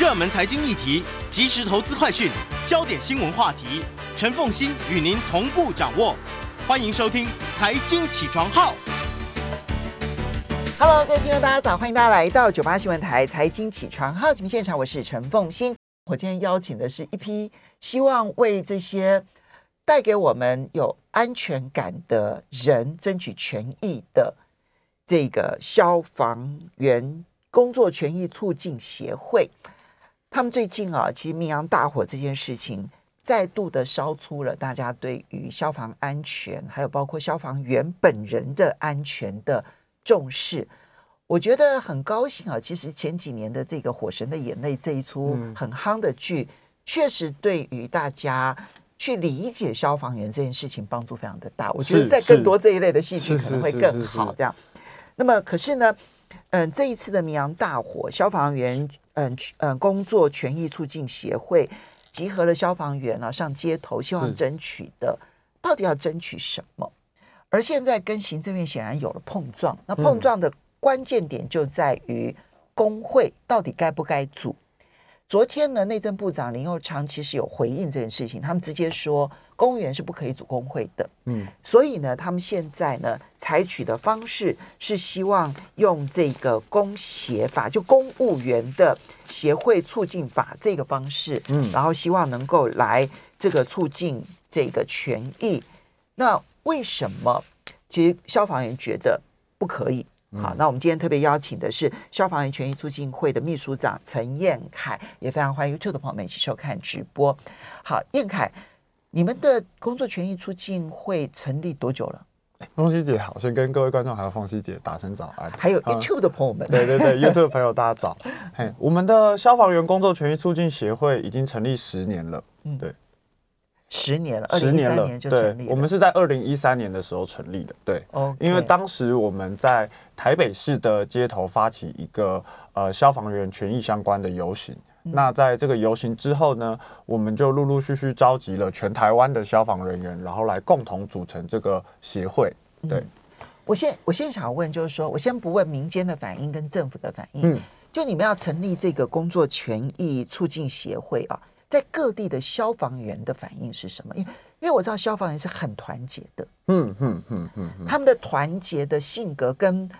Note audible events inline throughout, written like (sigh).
热门财经议题、即时投资快讯、焦点新闻话题，陈凤欣与您同步掌握。欢迎收听《财经起床号》。Hello，各位听众，大家早！欢迎大家来到九八新闻台《财经起床号》节目现场，我是陈凤欣。我今天邀请的是一批希望为这些带给我们有安全感的人争取权益的这个消防员工作权益促进协会。他们最近啊，其实明阳大火这件事情，再度的烧出了大家对于消防安全，还有包括消防员本人的安全的重视。我觉得很高兴啊，其实前几年的这个《火神的眼泪》这一出很夯的剧，确实对于大家去理解消防员这件事情帮助非常的大。我觉得在更多这一类的戏剧可能会更好。这样，那么可是呢，嗯，这一次的明阳大火，消防员。嗯嗯，工作权益促进协会集合了消防员啊，上街头，希望争取的到底要争取什么？而现在跟行政院显然有了碰撞，那碰撞的关键点就在于工会到底该不该组？昨天呢，内政部长林佑昌其实有回应这件事情，他们直接说，公务员是不可以组工会的。嗯，所以呢，他们现在呢，采取的方式是希望用这个公协法，就公务员的协会促进法这个方式，嗯，然后希望能够来这个促进这个权益。那为什么？其实消防员觉得不可以。好，那我们今天特别邀请的是消防员权益促进会的秘书长陈彦凯，也非常欢迎 YouTube 的朋友们一起收看直播。好，彦凯，你们的工作权益促进会成立多久了？凤西姐好，先跟各位观众还有凤西姐打声早安，还有 YouTube 的朋友们，对对对，YouTube 的朋友大家早。(laughs) 嘿，我们的消防员工作权益促进协会已经成立十年了，嗯，对。十年了，二零一三年就成立我们是在二零一三年的时候成立的。对，Okay. 因为当时我们在台北市的街头发起一个呃消防员权益相关的游行。嗯、那在这个游行之后呢，我们就陆陆续续召集了全台湾的消防人员，然后来共同组成这个协会。对，嗯、我现我现在想要问，就是说我先不问民间的反应跟政府的反应，嗯，就你们要成立这个工作权益促进协会啊。在各地的消防员的反应是什么？因为因为我知道消防员是很团结的，嗯嗯嗯嗯，他们的团结的性格跟嗯、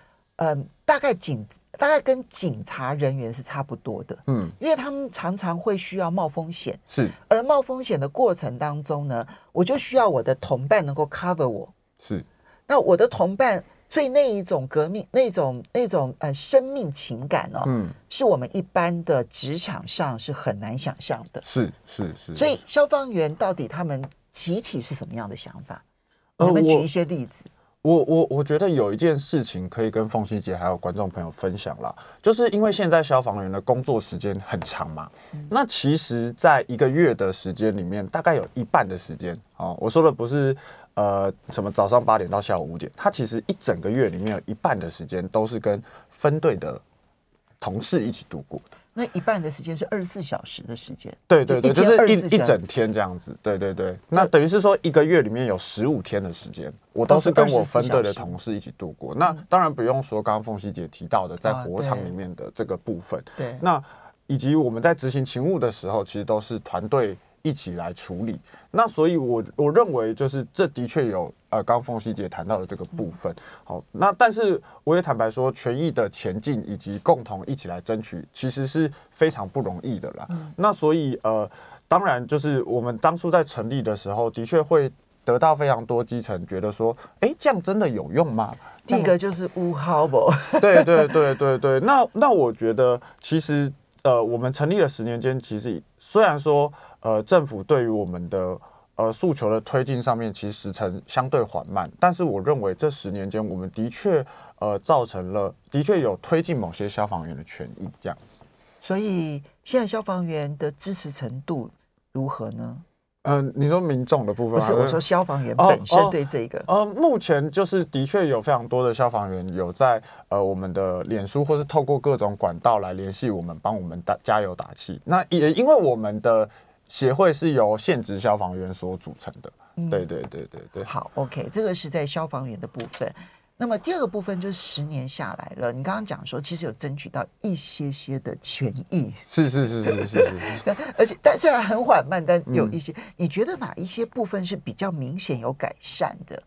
呃、大概警大概跟警察人员是差不多的，嗯，因为他们常常会需要冒风险，是，而冒风险的过程当中呢，我就需要我的同伴能够 cover 我，是，那我的同伴。所以那一种革命，那种那种呃生命情感哦，嗯，是我们一般的职场上是很难想象的。是是是。所以消防员到底他们集体是什么样的想法？呃，你们举一些例子。我我我觉得有一件事情可以跟凤西姐还有观众朋友分享啦，就是因为现在消防员的工作时间很长嘛，嗯，那其实在一个月的时间里面，大概有一半的时间哦，我说的不是。呃，什么早上八点到下午五点，他其实一整个月里面有一半的时间都是跟分队的同事一起度过的。那一半的时间是二十四小时的时间？对对对，就是一一整天这样子。对对对，那等于是说一个月里面有十五天的时间，我都是跟我分队的同事一起度过。那当然不用说，刚刚凤西姐提到的在火场里面的这个部分，对，那以及我们在执行勤务的时候，其实都是团队。一起来处理，那所以我，我我认为就是这的确有呃，刚凤西姐谈到的这个部分。好，那但是我也坦白说，权益的前进以及共同一起来争取，其实是非常不容易的啦。嗯、那所以呃，当然就是我们当初在成立的时候，的确会得到非常多基层觉得说，哎、欸，这样真的有用吗？第一个就是乌号不？(laughs) 对对对对对。那那我觉得其实呃，我们成立了十年间，其实虽然说。呃，政府对于我们的呃诉求的推进上面，其实时程相对缓慢，但是我认为这十年间，我们的确呃造成了，的确有推进某些消防员的权益这样子。所以现在消防员的支持程度如何呢？嗯、呃，你说民众的部分，不是我说消防员本身对这个，呃、目前就是的确有非常多的消防员有在呃我们的脸书或是透过各种管道来联系我们，帮我们打加油打气。那也因为我们的协会是由现职消防员所组成的，嗯、对对对对对。好，OK，这个是在消防员的部分。那么第二个部分就是十年下来了，你刚刚讲说其实有争取到一些些的权益，是是是是是是，是，(laughs) 而且但虽然很缓慢，但有一些，嗯、你觉得哪一些部分是比较明显有改善的？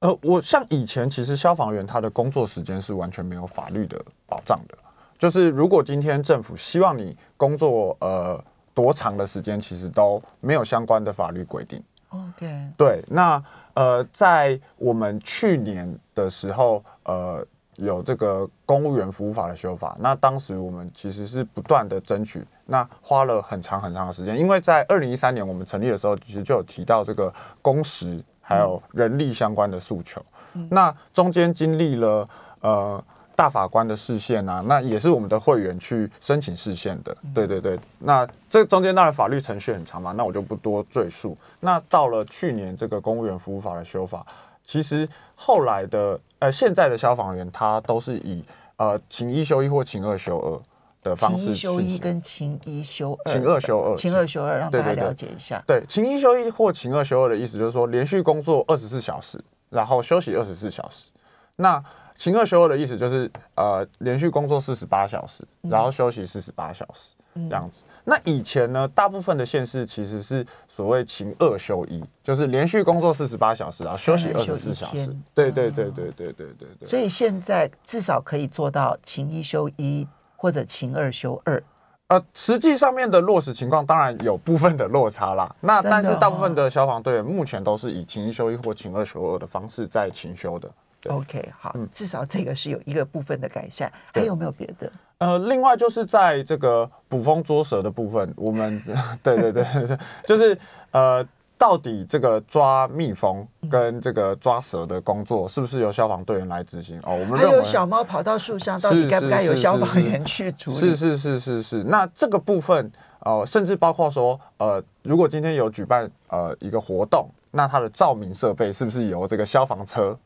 呃，我像以前其实消防员他的工作时间是完全没有法律的保障的，就是如果今天政府希望你工作呃多长的时间，其实都没有相关的法律规定。OK，对，那。呃，在我们去年的时候，呃，有这个公务员服务法的修法。那当时我们其实是不断的争取，那花了很长很长的时间。因为在二零一三年我们成立的时候，其实就有提到这个工时还有人力相关的诉求。嗯、那中间经历了呃。大法官的视线啊，那也是我们的会员去申请视线的。对对对，那这中间当然法律程序很长嘛，那我就不多赘述。那到了去年这个公务员服务法的修法，其实后来的呃现在的消防员他都是以呃勤一休一或勤二休二的方式。勤一休一跟勤一休二，勤二休二，勤二休二，让大家了解一下。对，勤一休一或勤二休二的意思就是说，连续工作二十四小时，然后休息二十四小时。那勤二休二的意思就是，呃，连续工作四十八小时，然后休息四十八小时，嗯、这样子。那以前呢，大部分的县市其实是所谓勤二休一，就是连续工作四十八小时，然后休息二十四小时。对对对对对对对对。所以现在至少可以做到勤一休一或者勤二休二。呃，实际上面的落实情况当然有部分的落差啦。那但是大部分的消防队员目前都是以勤一休一或勤二休二的方式在勤休的。OK，好，嗯，至少这个是有一个部分的改善，还有没有别的？呃，另外就是在这个捕风捉蛇的部分，我们 (laughs) 对对对对，就是呃，到底这个抓蜜蜂跟这个抓蛇的工作是不是由消防队员来执行？哦，我们还有小猫跑到树上，到底该不该由消防员去处理？是是是是是。那这个部分，呃，甚至包括说，呃，如果今天有举办呃一个活动，那它的照明设备是不是由这个消防车？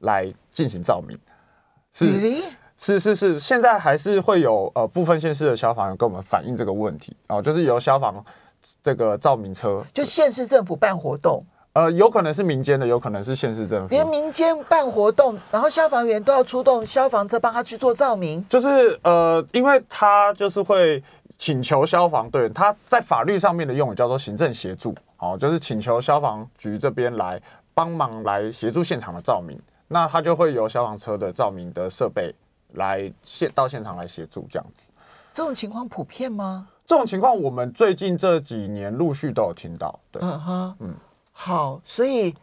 来进行照明，是是是是，现在还是会有呃部分县市的消防员跟我们反映这个问题。哦，就是由消防这个照明车，就县市政府办活动，呃，有可能是民间的，有可能是县市政府，连民间办活动，然后消防员都要出动消防车帮他去做照明，就是呃，因为他就是会请求消防队，他在法律上面的用语叫做行政协助，哦，就是请求消防局这边来帮忙来协助现场的照明。那他就会由消防车的照明的设备来现到现场来协助这样子。这种情况普遍吗？这种情况我们最近这几年陆续都有听到。对，嗯哼，嗯，好，所以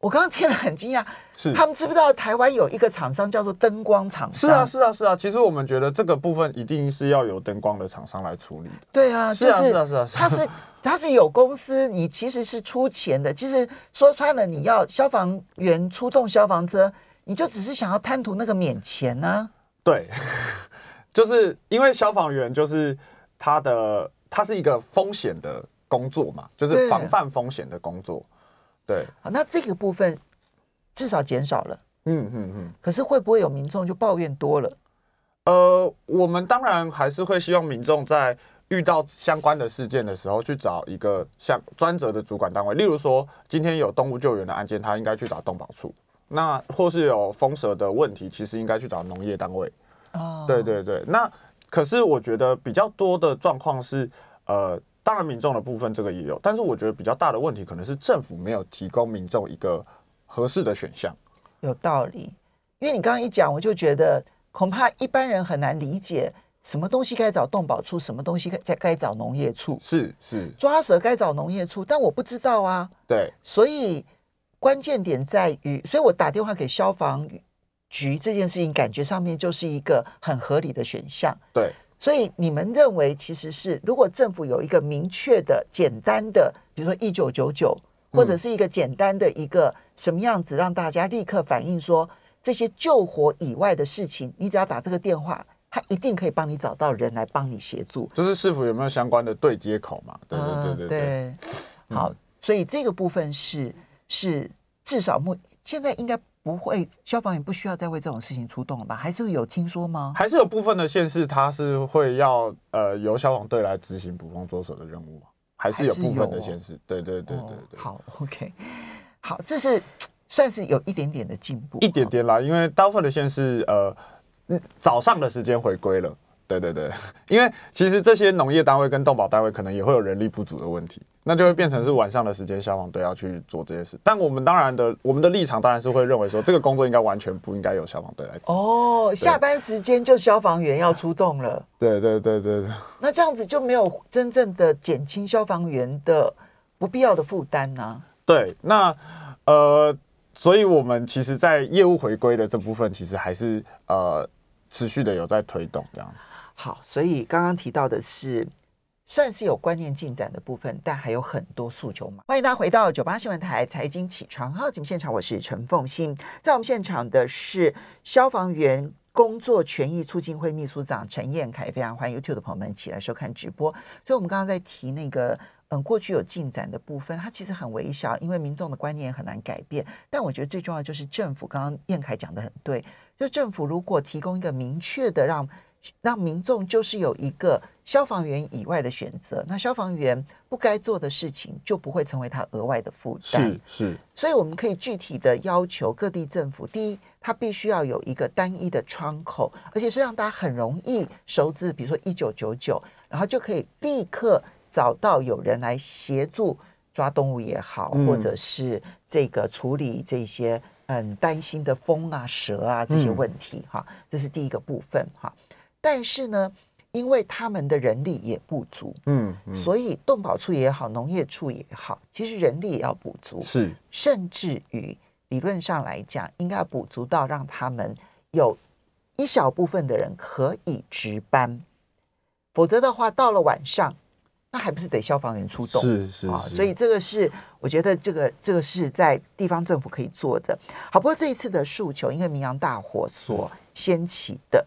我刚刚听了很惊讶，是他们知不知道台湾有一个厂商叫做灯光厂商？是啊，是啊，是啊。其实我们觉得这个部分一定是要由灯光的厂商来处理的。对啊，是啊，是啊，是啊，他是。他是有公司，你其实是出钱的。其实说穿了，你要消防员出动消防车，你就只是想要贪图那个免钱呢、啊。对，(laughs) 就是因为消防员就是他的，他是一个风险的工作嘛，就是防范风险的工作。对，好，那这个部分至少减少了。嗯嗯嗯。可是会不会有民众就抱怨多了？呃，我们当然还是会希望民众在。遇到相关的事件的时候，去找一个像专责的主管单位，例如说今天有动物救援的案件，他应该去找动保处；那或是有蜂蛇的问题，其实应该去找农业单位。哦，对对对。那可是我觉得比较多的状况是，呃，当然民众的部分这个也有，但是我觉得比较大的问题可能是政府没有提供民众一个合适的选项。有道理，因为你刚刚一讲，我就觉得恐怕一般人很难理解。什么东西该找动保处，什么东西该该找农业处？是是，抓蛇该找农业处，但我不知道啊。对，所以关键点在于，所以我打电话给消防局这件事情，感觉上面就是一个很合理的选项。对，所以你们认为，其实是如果政府有一个明确的、简单的，比如说一九九九，或者是一个简单的一个什么样子，让大家立刻反映说这些救火以外的事情，你只要打这个电话。他一定可以帮你找到人来帮你协助。就是是否有没有相关的对接口嘛？对对对对对。对好，所以这个部分是是至少目现在应该不会消防员不需要再为这种事情出动了吧？还是有听说吗？还是有部分的县市它是会要呃由消防队来执行捕风捉手的任务还是有部分的县市？哦、对对对对对。好，OK，好，这是算是有一点点的进步，一点点啦，因为大部分的县市呃。嗯，早上的时间回归了，对对对，(laughs) 因为其实这些农业单位跟动保单位可能也会有人力不足的问题，那就会变成是晚上的时间消防队要去做这些事。但我们当然的，我们的立场当然是会认为说，这个工作应该完全不应该由消防队来做。哦，下班时间就消防员要出动了。对对对对对。那这样子就没有真正的减轻消防员的不必要的负担呢？对，那呃，所以我们其实，在业务回归的这部分，其实还是呃。持续的有在推动这样子，好，所以刚刚提到的是算是有观念进展的部分，但还有很多诉求嘛。欢迎大家回到九八新闻台财经起床号节目现场，我是陈凤欣，在我们现场的是消防员工作权益促进会秘书长陈彦凯，非常欢迎 YouTube 的朋友们一起来收看直播。所以，我们刚刚在提那个嗯，过去有进展的部分，它其实很微小，因为民众的观念很难改变。但我觉得最重要就是政府，刚刚彦凯讲得很对。就政府如果提供一个明确的让让民众就是有一个消防员以外的选择，那消防员不该做的事情就不会成为他额外的负担。是是，所以我们可以具体的要求各地政府：第一，他必须要有一个单一的窗口，而且是让大家很容易熟知，比如说一九九九，然后就可以立刻找到有人来协助抓动物也好，或者是这个处理这些。很担心的风啊、蛇啊这些问题哈，这是第一个部分哈。但是呢，因为他们的人力也不足，嗯，所以动保处也好，农业处也好，其实人力也要补足，是，甚至于理论上来讲，应该要补足到让他们有一小部分的人可以值班，否则的话，到了晚上。那还不是得消防员出动？是是啊，所以这个是我觉得这个这个是在地方政府可以做的。好，不过这一次的诉求，因为明阳大火所掀起的，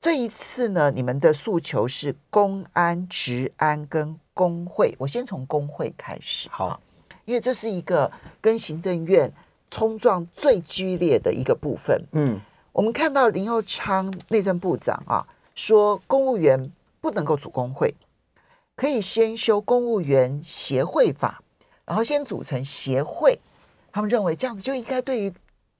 这一次呢，你们的诉求是公安、治安跟工会。我先从工会开始，好，因为这是一个跟行政院冲撞最剧烈的一个部分。嗯，我们看到林佑昌内政部长啊说，公务员不能够组工会。可以先修公务员协会法，然后先组成协会。他们认为这样子就应该对于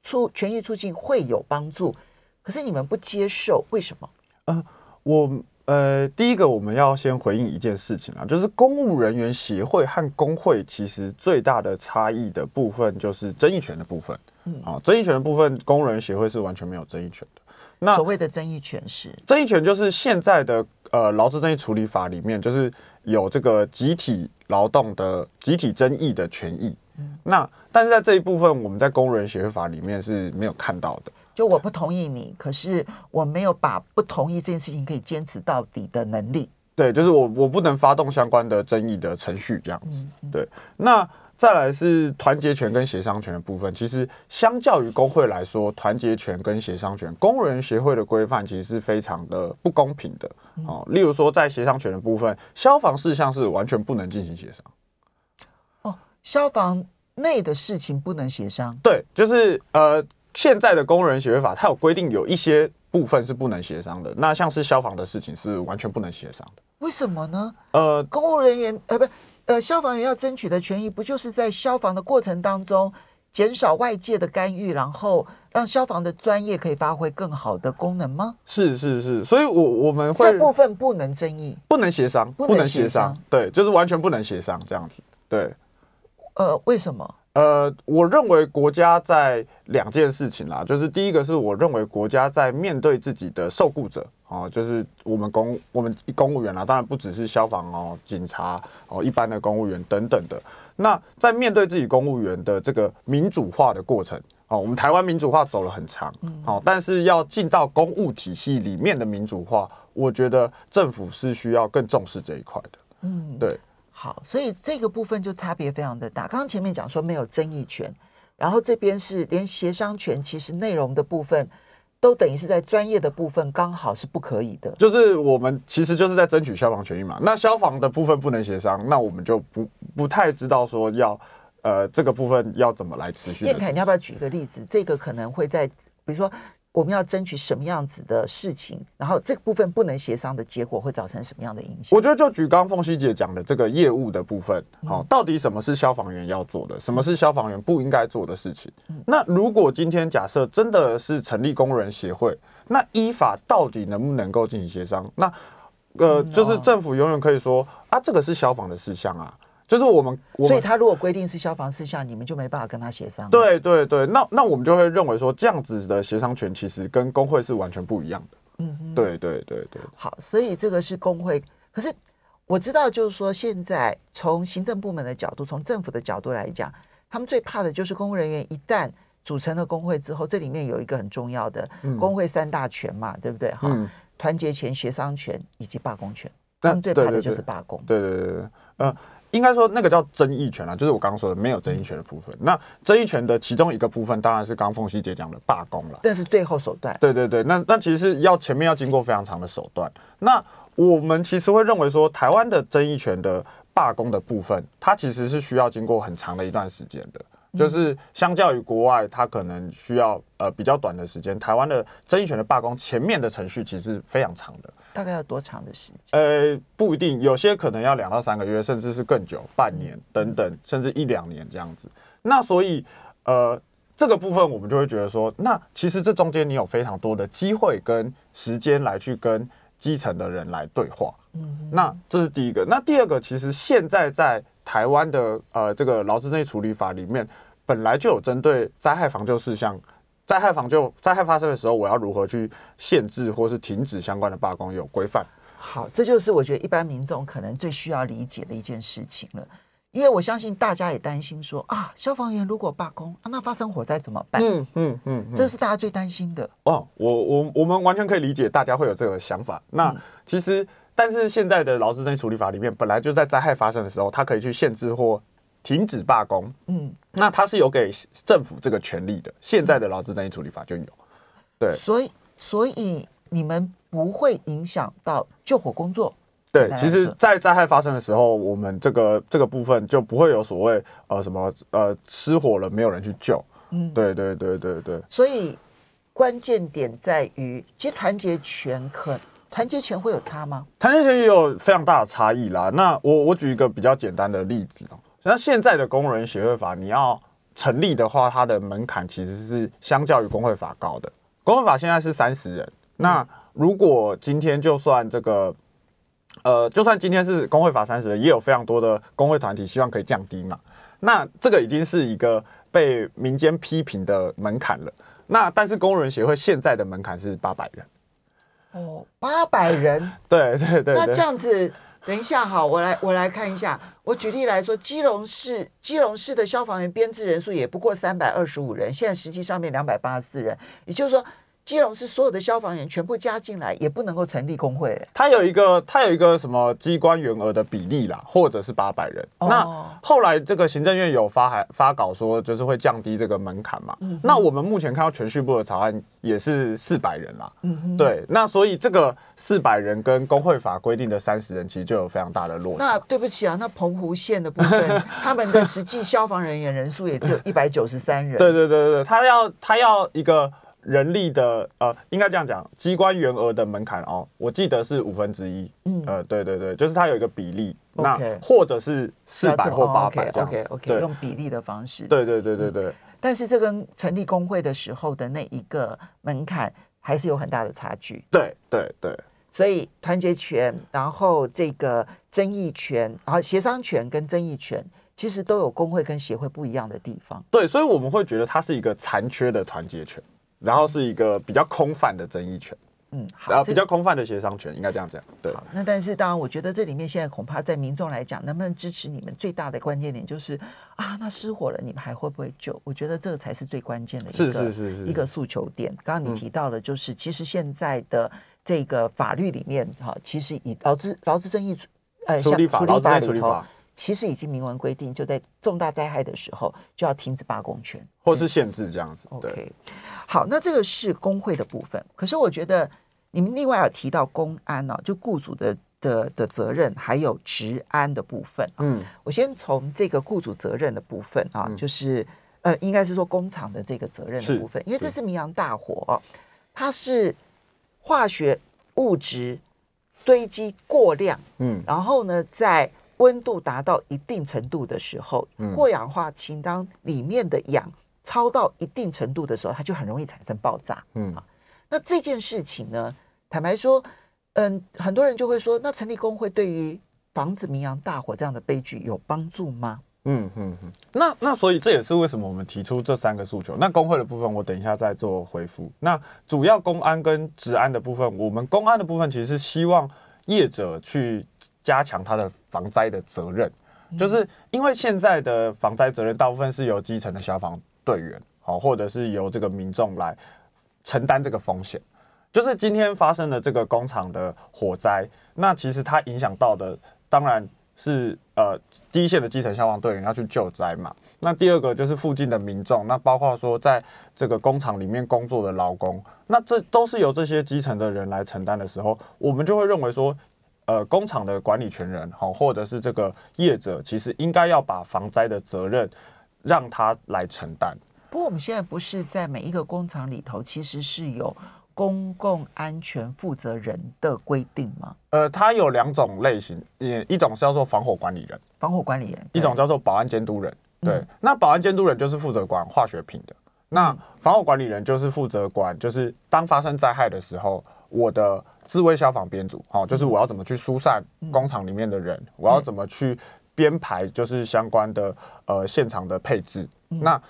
促权益促进会有帮助。可是你们不接受，为什么？呃，我呃，第一个我们要先回应一件事情啊，就是公务人员协会和工会其实最大的差异的部分就是争议权的部分。嗯啊，争议权的部分，公务人员协会是完全没有争议权的。那所谓的争议权是争议权，就是现在的呃劳资争议处理法里面就是。有这个集体劳动的集体争议的权益，嗯、那但是在这一部分，我们在工人协会法里面是没有看到的。就我不同意你，可是我没有把不同意这件事情可以坚持到底的能力。对，就是我我不能发动相关的争议的程序这样子。对，那。再来是团结权跟协商权的部分，其实相较于工会来说，团结权跟协商权，工人协会的规范其实是非常的不公平的哦。例如说，在协商权的部分，消防事项是完全不能进行协商。哦，消防内的事情不能协商？对，就是呃，现在的公务员协会法，它有规定有一些部分是不能协商的。那像是消防的事情是完全不能协商的。为什么呢？呃，公务人员呃不。呃，消防员要争取的权益，不就是在消防的过程当中减少外界的干预，然后让消防的专业可以发挥更好的功能吗？是是是，所以我我们会这部分不能争议，不能协商，不能协商，对，就是完全不能协商这样子。对，呃，为什么？呃，我认为国家在两件事情啦，就是第一个是我认为国家在面对自己的受雇者。哦，就是我们公我们公务员啦，当然不只是消防哦，警察哦，一般的公务员等等的。那在面对自己公务员的这个民主化的过程，哦，我们台湾民主化走了很长，好，但是要进到公务体系里面的民主化，我觉得政府是需要更重视这一块的。嗯，对。好，所以这个部分就差别非常的大。刚刚前面讲说没有争议权，然后这边是连协商权，其实内容的部分。都等于是在专业的部分刚好是不可以的。就是我们其实就是在争取消防权益嘛。那消防的部分不能协商，那我们就不不太知道说要呃这个部分要怎么来持续。彦凯，你要不要举一个例子？这个可能会在比如说。我们要争取什么样子的事情，然后这个部分不能协商的结果会造成什么样的影响？我觉得就举刚刚凤西姐讲的这个业务的部分，好，到底什么是消防员要做的，什么是消防员不应该做的事情？那如果今天假设真的是成立工人协会，那依法到底能不能够进行协商？那呃，就是政府永远可以说啊，这个是消防的事项啊。就是我们，所以他如果规定是消防事项，你们就没办法跟他协商。对对对，那那我们就会认为说，这样子的协商权其实跟工会是完全不一样的。嗯哼，对对对对。好，所以这个是工会。可是我知道，就是说现在从行政部门的角度，从政府的角度来讲，他们最怕的就是公务人员一旦组成了工会之后，这里面有一个很重要的工会三大权嘛，嗯、对不对？哈、嗯，团结权、协商权以及罢工权。他们最怕的就是罢工。对对对对，嗯。呃应该说，那个叫争议权啊，就是我刚刚说的没有争议权的部分。那争议权的其中一个部分，当然是刚刚凤西姐讲的罢工了。但是最后手段。对对对，那那其实是要前面要经过非常长的手段。那我们其实会认为说，台湾的争议权的罢工的部分，它其实是需要经过很长的一段时间的。就是相较于国外，它可能需要呃比较短的时间。台湾的争议权的罢工前面的程序其实是非常长的。大概要多长的时间？呃，不一定，有些可能要两到三个月，甚至是更久，半年等等，甚至一两年这样子。那所以，呃，这个部分我们就会觉得说，那其实这中间你有非常多的机会跟时间来去跟基层的人来对话。嗯，那这是第一个。那第二个，其实现在在台湾的呃这个劳资争议处理法里面，本来就有针对灾害防救事项。灾害防救，灾害发生的时候，我要如何去限制或是停止相关的罢工有规范？好，这就是我觉得一般民众可能最需要理解的一件事情了，因为我相信大家也担心说啊，消防员如果罢工啊，那发生火灾怎么办？嗯嗯嗯，这是大家最担心的。哦，我我我们完全可以理解大家会有这个想法。那其实，但是现在的劳资争议处理法里面，本来就在灾害发生的时候，它可以去限制或。停止罢工，嗯，那他是有给政府这个权利的。现在的劳资争议处理法就有，对，所以所以你们不会影响到救火工作。对，其实，在灾害发生的时候，我们这个这个部分就不会有所谓呃什么呃失火了没有人去救，嗯，对对对对对。所以关键点在于，其实团结权可团结权会有差吗？团结权也有非常大的差异啦。那我我举一个比较简单的例子哦。那现在的工人协会法，你要成立的话，它的门槛其实是相较于工会法高的。工会法现在是三十人，那如果今天就算这个，呃，就算今天是工会法三十人，也有非常多的工会团体希望可以降低嘛。那这个已经是一个被民间批评的门槛了。那但是工人协会现在的门槛是八百人。哦，八百人。(laughs) 对对对。那这样子。等一下，哈，我来我来看一下。我举例来说，基隆市基隆市的消防员编制人数也不过三百二十五人，现在实际上面两百八十四人，也就是说。基隆市所有的消防员全部加进来，也不能够成立工会。他有一个，他有一个什么机关员额的比例啦，或者是八百人。哦、那后来这个行政院有发函发稿说，就是会降低这个门槛嘛。嗯、那我们目前看到全序部的草案也是四百人啦。嗯，对。那所以这个四百人跟工会法规定的三十人，其实就有非常大的落差。那对不起啊，那澎湖县的部分，(laughs) 他们的实际消防人员人数也只有一百九十三人。对对对对对，他要他要一个。人力的呃，应该这样讲，机关员额的门槛哦，我记得是五分之一。嗯，呃，对对对，就是它有一个比例，那或者是四百或八百 OK。OK OK，用比例的方式。对对对对对。但是这跟成立工会的时候的那一个门槛还是有很大的差距。对对对。所以团结权，然后这个争议权，然后协商权跟争议权，其实都有工会跟协会不一样的地方。对，所以我们会觉得它是一个残缺的团结权。然后是一个比较空泛的争议权，嗯，然后比较空泛的协商权，应该这样讲。对，那但是当然，我觉得这里面现在恐怕在民众来讲，能不能支持你们最大的关键点就是啊，那失火了，你们还会不会救？我觉得这个才是最关键的一个一个诉求点。刚刚你提到了，就是、嗯、其实现在的这个法律里面，哈，其实以劳资劳资争议呃，处理法、劳资争议处理法。其实已经明文规定，就在重大灾害的时候就要停止罢工权，或是限制这样子。OK，对好，那这个是工会的部分。可是我觉得你们另外有提到公安呢、啊，就雇主的的的责任，还有职安的部分。嗯，我先从这个雇主责任的部分啊，嗯、就是呃，应该是说工厂的这个责任的部分，因为这是明扬大火，它是化学物质堆积过量，嗯，然后呢，在温度达到一定程度的时候，嗯、过氧化氢当里面的氧超到一定程度的时候，它就很容易产生爆炸，嗯，那这件事情呢，坦白说，嗯，很多人就会说，那成立工会对于防止明阳大火这样的悲剧有帮助吗？嗯嗯嗯，那那所以这也是为什么我们提出这三个诉求。那工会的部分，我等一下再做回复。那主要公安跟治安的部分，我们公安的部分其实是希望业者去加强他的防灾的责任，就是因为现在的防灾责任大部分是由基层的消防队员，好，或者是由这个民众来承担这个风险。就是今天发生的这个工厂的火灾，那其实它影响到的当然。是呃，第一线的基层消防队员要去救灾嘛。那第二个就是附近的民众，那包括说在这个工厂里面工作的劳工，那这都是由这些基层的人来承担的时候，我们就会认为说，呃，工厂的管理权人好，或者是这个业者，其实应该要把防灾的责任让他来承担。不过我们现在不是在每一个工厂里头，其实是有。公共安全负责人的规定吗？呃，它有两种类型，一一种是叫做防火管理人，防火管理人，一种叫做保安监督人。对，嗯、那保安监督人就是负责管化学品的，那防火管理人就是负责管，就是当发生灾害的时候，我的自卫消防编组，好，就是我要怎么去疏散工厂里面的人，嗯、我要怎么去编排，就是相关的呃现场的配置。嗯、那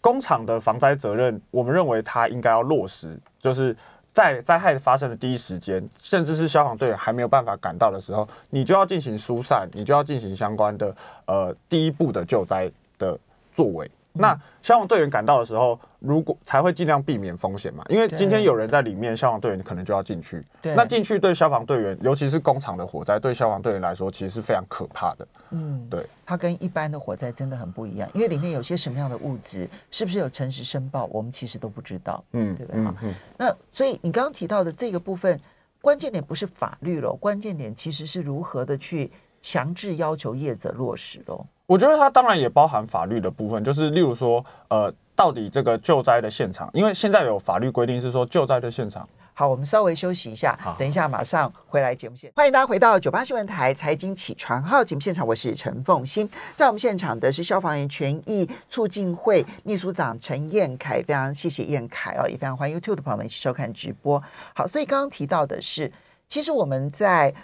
工厂的防灾责任，我们认为它应该要落实。就是在灾害发生的第一时间，甚至是消防队员还没有办法赶到的时候，你就要进行疏散，你就要进行相关的呃第一步的救灾的作为。那消防队员赶到的时候，如果才会尽量避免风险嘛，因为今天有人在里面，消防队员可能就要进去。对，那进去对消防队员，尤其是工厂的火灾，对消防队员来说，其实是非常可怕的。嗯，对，它跟一般的火灾真的很不一样，因为里面有些什么样的物质，是不是有诚实申报，我们其实都不知道。嗯，对不对？嗯，那所以你刚刚提到的这个部分，关键点不是法律了，关键点其实是如何的去强制要求业者落实喽。我觉得它当然也包含法律的部分，就是例如说，呃，到底这个救灾的现场，因为现在有法律规定是说救灾的现场。好，我们稍微休息一下，等一下马上回来节目现场。欢迎大家回到九八新闻台财经起床号节目现场，我是陈凤欣，在我们现场的是消防员权益促进会秘书长陈彦凯，非常谢谢彦凯哦，也非常欢迎 YouTube 的朋友们一起收看直播。好，所以刚刚提到的是，其实我们在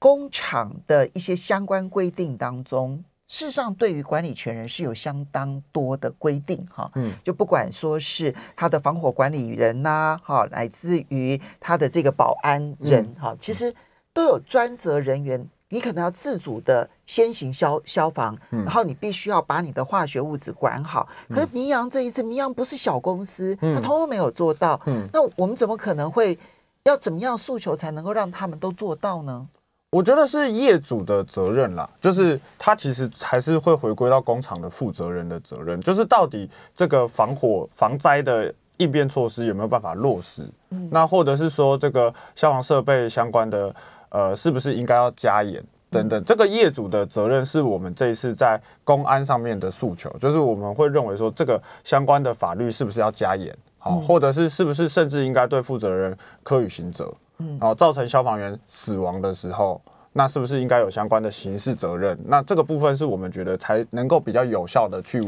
工厂的一些相关规定当中。事实上，对于管理权人是有相当多的规定哈，嗯，就不管说是他的防火管理人呐，哈，乃至于他的这个保安人哈，其实都有专责人员。你可能要自主的先行消消防，然后你必须要把你的化学物质管好。可是明扬这一次，明扬不是小公司，他通通没有做到。嗯那我们怎么可能会要怎么样诉求才能够让他们都做到呢？我觉得是业主的责任啦，就是他其实还是会回归到工厂的负责人的责任，就是到底这个防火防灾的应变措施有没有办法落实？嗯，那或者是说这个消防设备相关的，呃，是不是应该要加严等等？这个业主的责任是我们这一次在公安上面的诉求，就是我们会认为说这个相关的法律是不是要加严？好，或者是是不是甚至应该对负责人科予刑责？嗯，然后造成消防员死亡的时候，那是不是应该有相关的刑事责任？那这个部分是我们觉得才能够比较有效的去。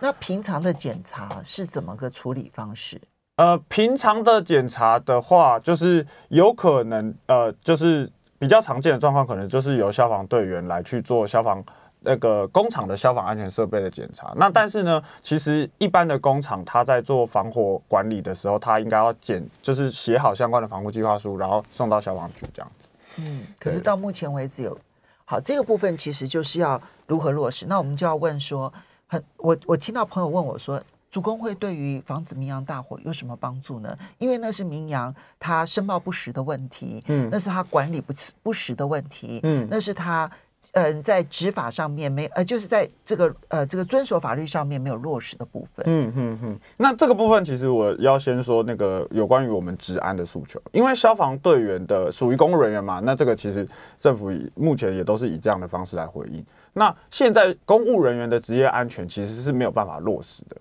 那平常的检查是怎么个处理方式？呃，平常的检查的话，就是有可能呃，就是比较常见的状况，可能就是由消防队员来去做消防。那个工厂的消防安全设备的检查，那但是呢，其实一般的工厂，他在做防火管理的时候，他应该要检，就是写好相关的防护计划书，然后送到消防局这样子。嗯，可是到目前为止有，好，这个部分其实就是要如何落实。那我们就要问说，很我我听到朋友问我说，主工会对于防止明扬大火有什么帮助呢？因为那是明扬他申报不实的问题，嗯，那是他管理不不实的问题，嗯，那是他。呃，在执法上面没呃，就是在这个呃这个遵守法律上面没有落实的部分。嗯嗯嗯。那这个部分其实我要先说那个有关于我们治安的诉求，因为消防队员的属于公务人员嘛，那这个其实政府目前也都是以这样的方式来回应。那现在公务人员的职业安全其实是没有办法落实的，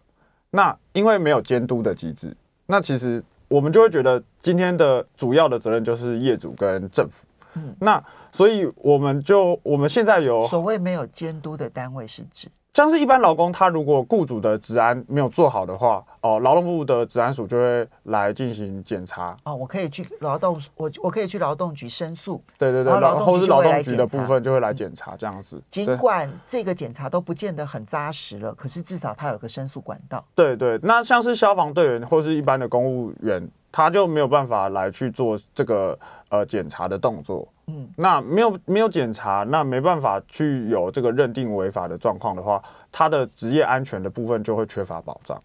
那因为没有监督的机制，那其实我们就会觉得今天的主要的责任就是业主跟政府。嗯，那所以我们就我们现在有所谓没有监督的单位是指。像是一般劳工，他如果雇主的治安没有做好的话，哦，劳动部的治安署就会来进行检查。哦，我可以去劳动，我我可以去劳动局申诉。对对对，然后是劳动局的部分就会来检查这样子。尽管这个检查都不见得很扎实了，可是至少他有个申诉管道。对对，那像是消防队员或是一般的公务员，他就没有办法来去做这个呃检查的动作。嗯，那没有没有检查，那没办法去有这个认定违法的状况的话，他的职业安全的部分就会缺乏保障。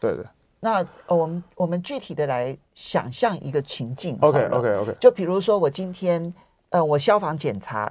对的。那呃，我们我们具体的来想象一个情境。OK OK OK。就比如说我今天呃，我消防检查，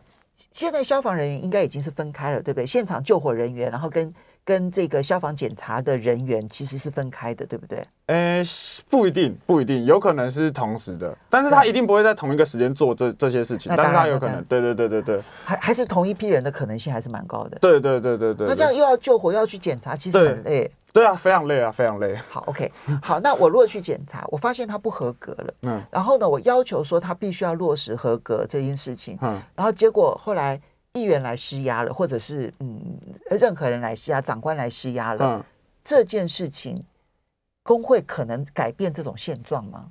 现在消防人员应该已经是分开了，对不对？现场救火人员，然后跟。跟这个消防检查的人员其实是分开的，对不对？呃，不一定，不一定，有可能是同时的，但是他一定不会在同一个时间做这这些事情。但是他有可能，对对对对对，还还是同一批人的可能性还是蛮高的。对对对对对。那这样又要救火，又要去检查，其实很累。对啊，非常累啊，非常累。好，OK，好，那我如果去检查，我发现他不合格了，嗯，然后呢，我要求说他必须要落实合格这件事情，嗯，然后结果后来。议员来施压了，或者是嗯，任何人来施压，长官来施压了，嗯，这件事情，工会可能改变这种现状吗？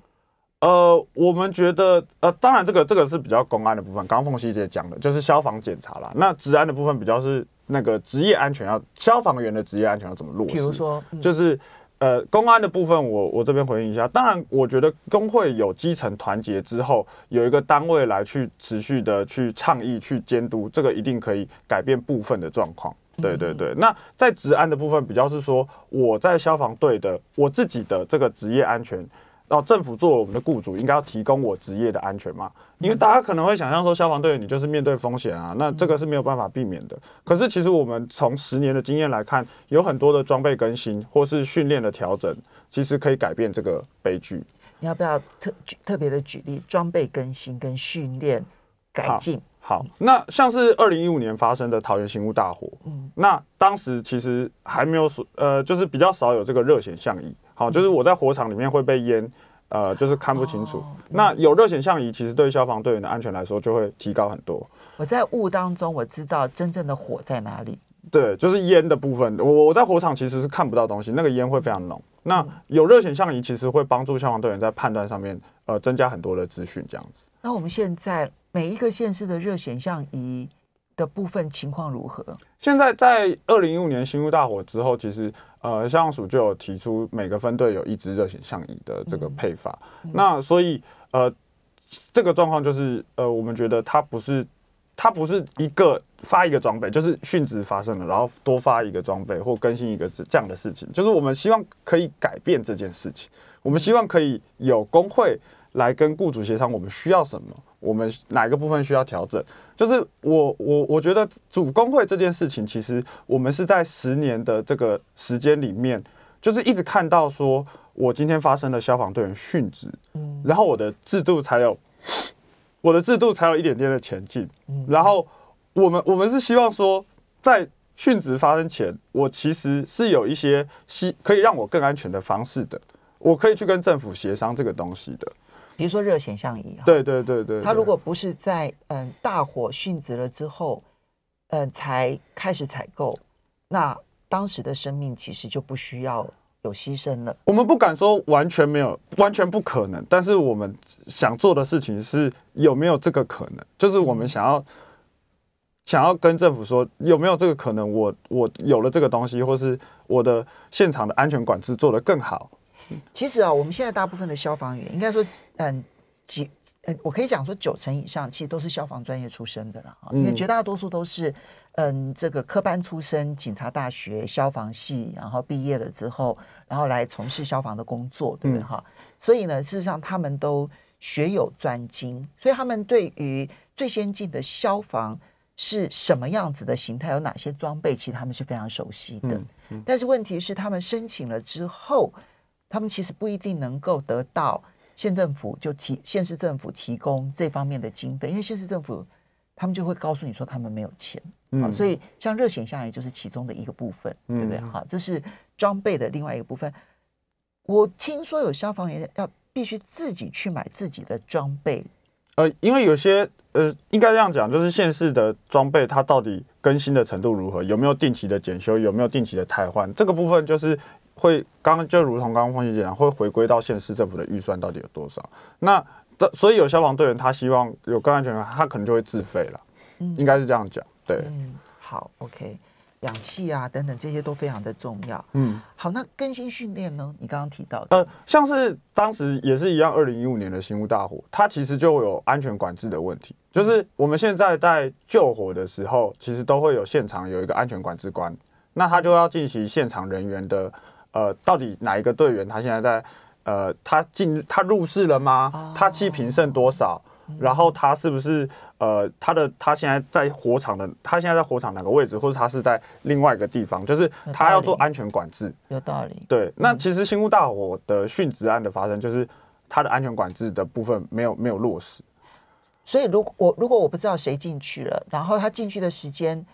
呃，我们觉得，呃，当然这个这个是比较公安的部分，刚刚凤西姐讲的就是消防检查啦。那治安的部分比较是那个职业安全要消防员的职业安全要怎么落实？比如说，嗯、就是。呃，公安的部分我，我我这边回应一下。当然，我觉得工会有基层团结之后，有一个单位来去持续的去倡议、去监督，这个一定可以改变部分的状况。对对对。那在职安的部分，比较是说我在消防队的我自己的这个职业安全。然后政府作为我们的雇主，应该要提供我职业的安全嘛？因为大家可能会想象说，消防队员你就是面对风险啊，那这个是没有办法避免的。可是其实我们从十年的经验来看，有很多的装备更新或是训练的调整，其实可以改变这个悲剧。你要不要特特别的举例装备更新跟训练改进？好，那像是二零一五年发生的桃园新屋大火，嗯，那当时其实还没有呃，就是比较少有这个热显像仪。好，就是我在火场里面会被烟，呃，就是看不清楚。哦、那有热显像仪，其实对消防队员的安全来说就会提高很多。我在雾当中，我知道真正的火在哪里。对，就是烟的部分。我我在火场其实是看不到东西，那个烟会非常浓。那有热显像仪，其实会帮助消防队员在判断上面，呃，增加很多的资讯这样子。那我们现在每一个县市的热显像仪的部分情况如何？现在在二零一五年新屋大火之后，其实。呃，消防署就有提出每个分队有一支热显像仪的这个配法，那所以呃，这个状况就是呃，我们觉得它不是它不是一个发一个装备，就是殉职发生了，然后多发一个装备或更新一个这样的事情，就是我们希望可以改变这件事情，我们希望可以有工会来跟雇主协商，我们需要什么，我们哪一个部分需要调整。就是我我我觉得主工会这件事情，其实我们是在十年的这个时间里面，就是一直看到说，我今天发生了消防队员殉职，嗯，然后我的制度才有，我的制度才有一点点的前进，嗯，然后我们我们是希望说，在殉职发生前，我其实是有一些希可以让我更安全的方式的，我可以去跟政府协商这个东西的。比如说热显像仪，对对对对，他如果不是在嗯大火殉职了之后，嗯才开始采购，那当时的生命其实就不需要有牺牲了。我们不敢说完全没有，完全不可能，但是我们想做的事情是有没有这个可能，就是我们想要、嗯、想要跟政府说有没有这个可能我，我我有了这个东西，或是我的现场的安全管制做得更好。其实啊，我们现在大部分的消防员，应该说，嗯，几，呃，我可以讲说九成以上，其实都是消防专业出身的了啊，因为绝大多数都是，嗯，这个科班出身，警察大学消防系，然后毕业了之后，然后来从事消防的工作，对不对哈？所以呢，事实上他们都学有专精，所以他们对于最先进的消防是什么样子的形态，有哪些装备，其实他们是非常熟悉的。嗯嗯、但是问题是，他们申请了之后，他们其实不一定能够得到县政府就提县市政府提供这方面的经费，因为县市政府他们就会告诉你说他们没有钱。嗯、好，所以像热显像也就是其中的一个部分，嗯、对不对？好，这是装备的另外一个部分。我听说有消防员要必须自己去买自己的装备，呃，因为有些呃，应该这样讲，就是县市的装备它到底更新的程度如何，有没有定期的检修，有没有定期的汰换，这个部分就是会刚刚就如同刚刚凤馨姐讲，会回归到县市政府的预算到底有多少。那所以有消防队员他希望有更安全，他可能就会自费了，嗯，应该是这样讲，对，嗯，好，OK。氧气啊，等等，这些都非常的重要。嗯，好，那更新训练呢？你刚刚提到的，呃，像是当时也是一样，二零一五年的新屋大火，它其实就有安全管制的问题。就是我们现在在救火的时候，其实都会有现场有一个安全管制官，那他就要进行现场人员的，呃，到底哪一个队员他现在在，呃，他进他入世了吗？哦、他气瓶剩多少？然后他是不是呃，他的他现在在火场的，他现在在火场哪个位置，或者他是在另外一个地方，就是他要做安全管制。有道理。对，那其实新屋大火的殉职案的发生，就是他的安全管制的部分没有没有落实。所以如果我如果我不知道谁进去了，然后他进去的时间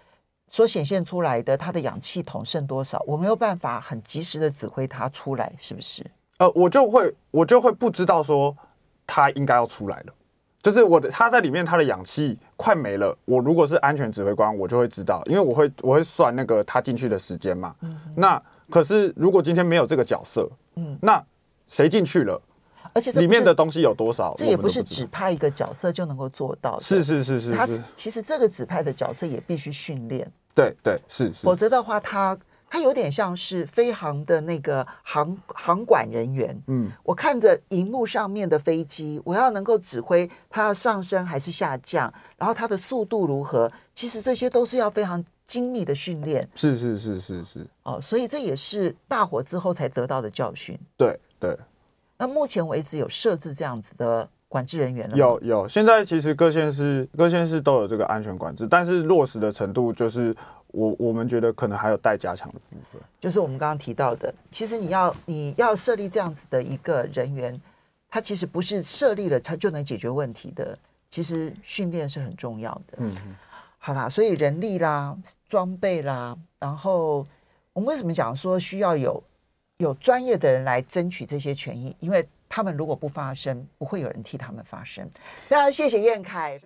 所显现出来的它的氧气桶剩多少，我没有办法很及时的指挥它出来，是不是？呃，我就会我就会不知道说它应该要出来了。就是我的，他在里面，他的氧气快没了。我如果是安全指挥官，我就会知道，因为我会我会算那个他进去的时间嘛。嗯、那可是如果今天没有这个角色，嗯，那谁进去了？而且里面的东西有多少？这也不是指派一个角色就能够做到的。是是是是，是，他其实这个指派的角色也必须训练。对对是是，否则的话他。他有点像是飞航的那个航航管人员，嗯，我看着荧幕上面的飞机，我要能够指挥它要上升还是下降，然后它的速度如何，其实这些都是要非常精密的训练。是是是是是，哦，所以这也是大火之后才得到的教训。对对。那目前为止有设置这样子的管制人员了吗？有有，现在其实各县市各县市都有这个安全管制，但是落实的程度就是。我我们觉得可能还有待加强的部分，就是我们刚刚提到的，其实你要你要设立这样子的一个人员，他其实不是设立了他就能解决问题的，其实训练是很重要的。嗯哼，好啦，所以人力啦、装备啦，然后我们为什么讲说需要有有专业的人来争取这些权益？因为他们如果不发声，不会有人替他们发声。那谢谢燕凯。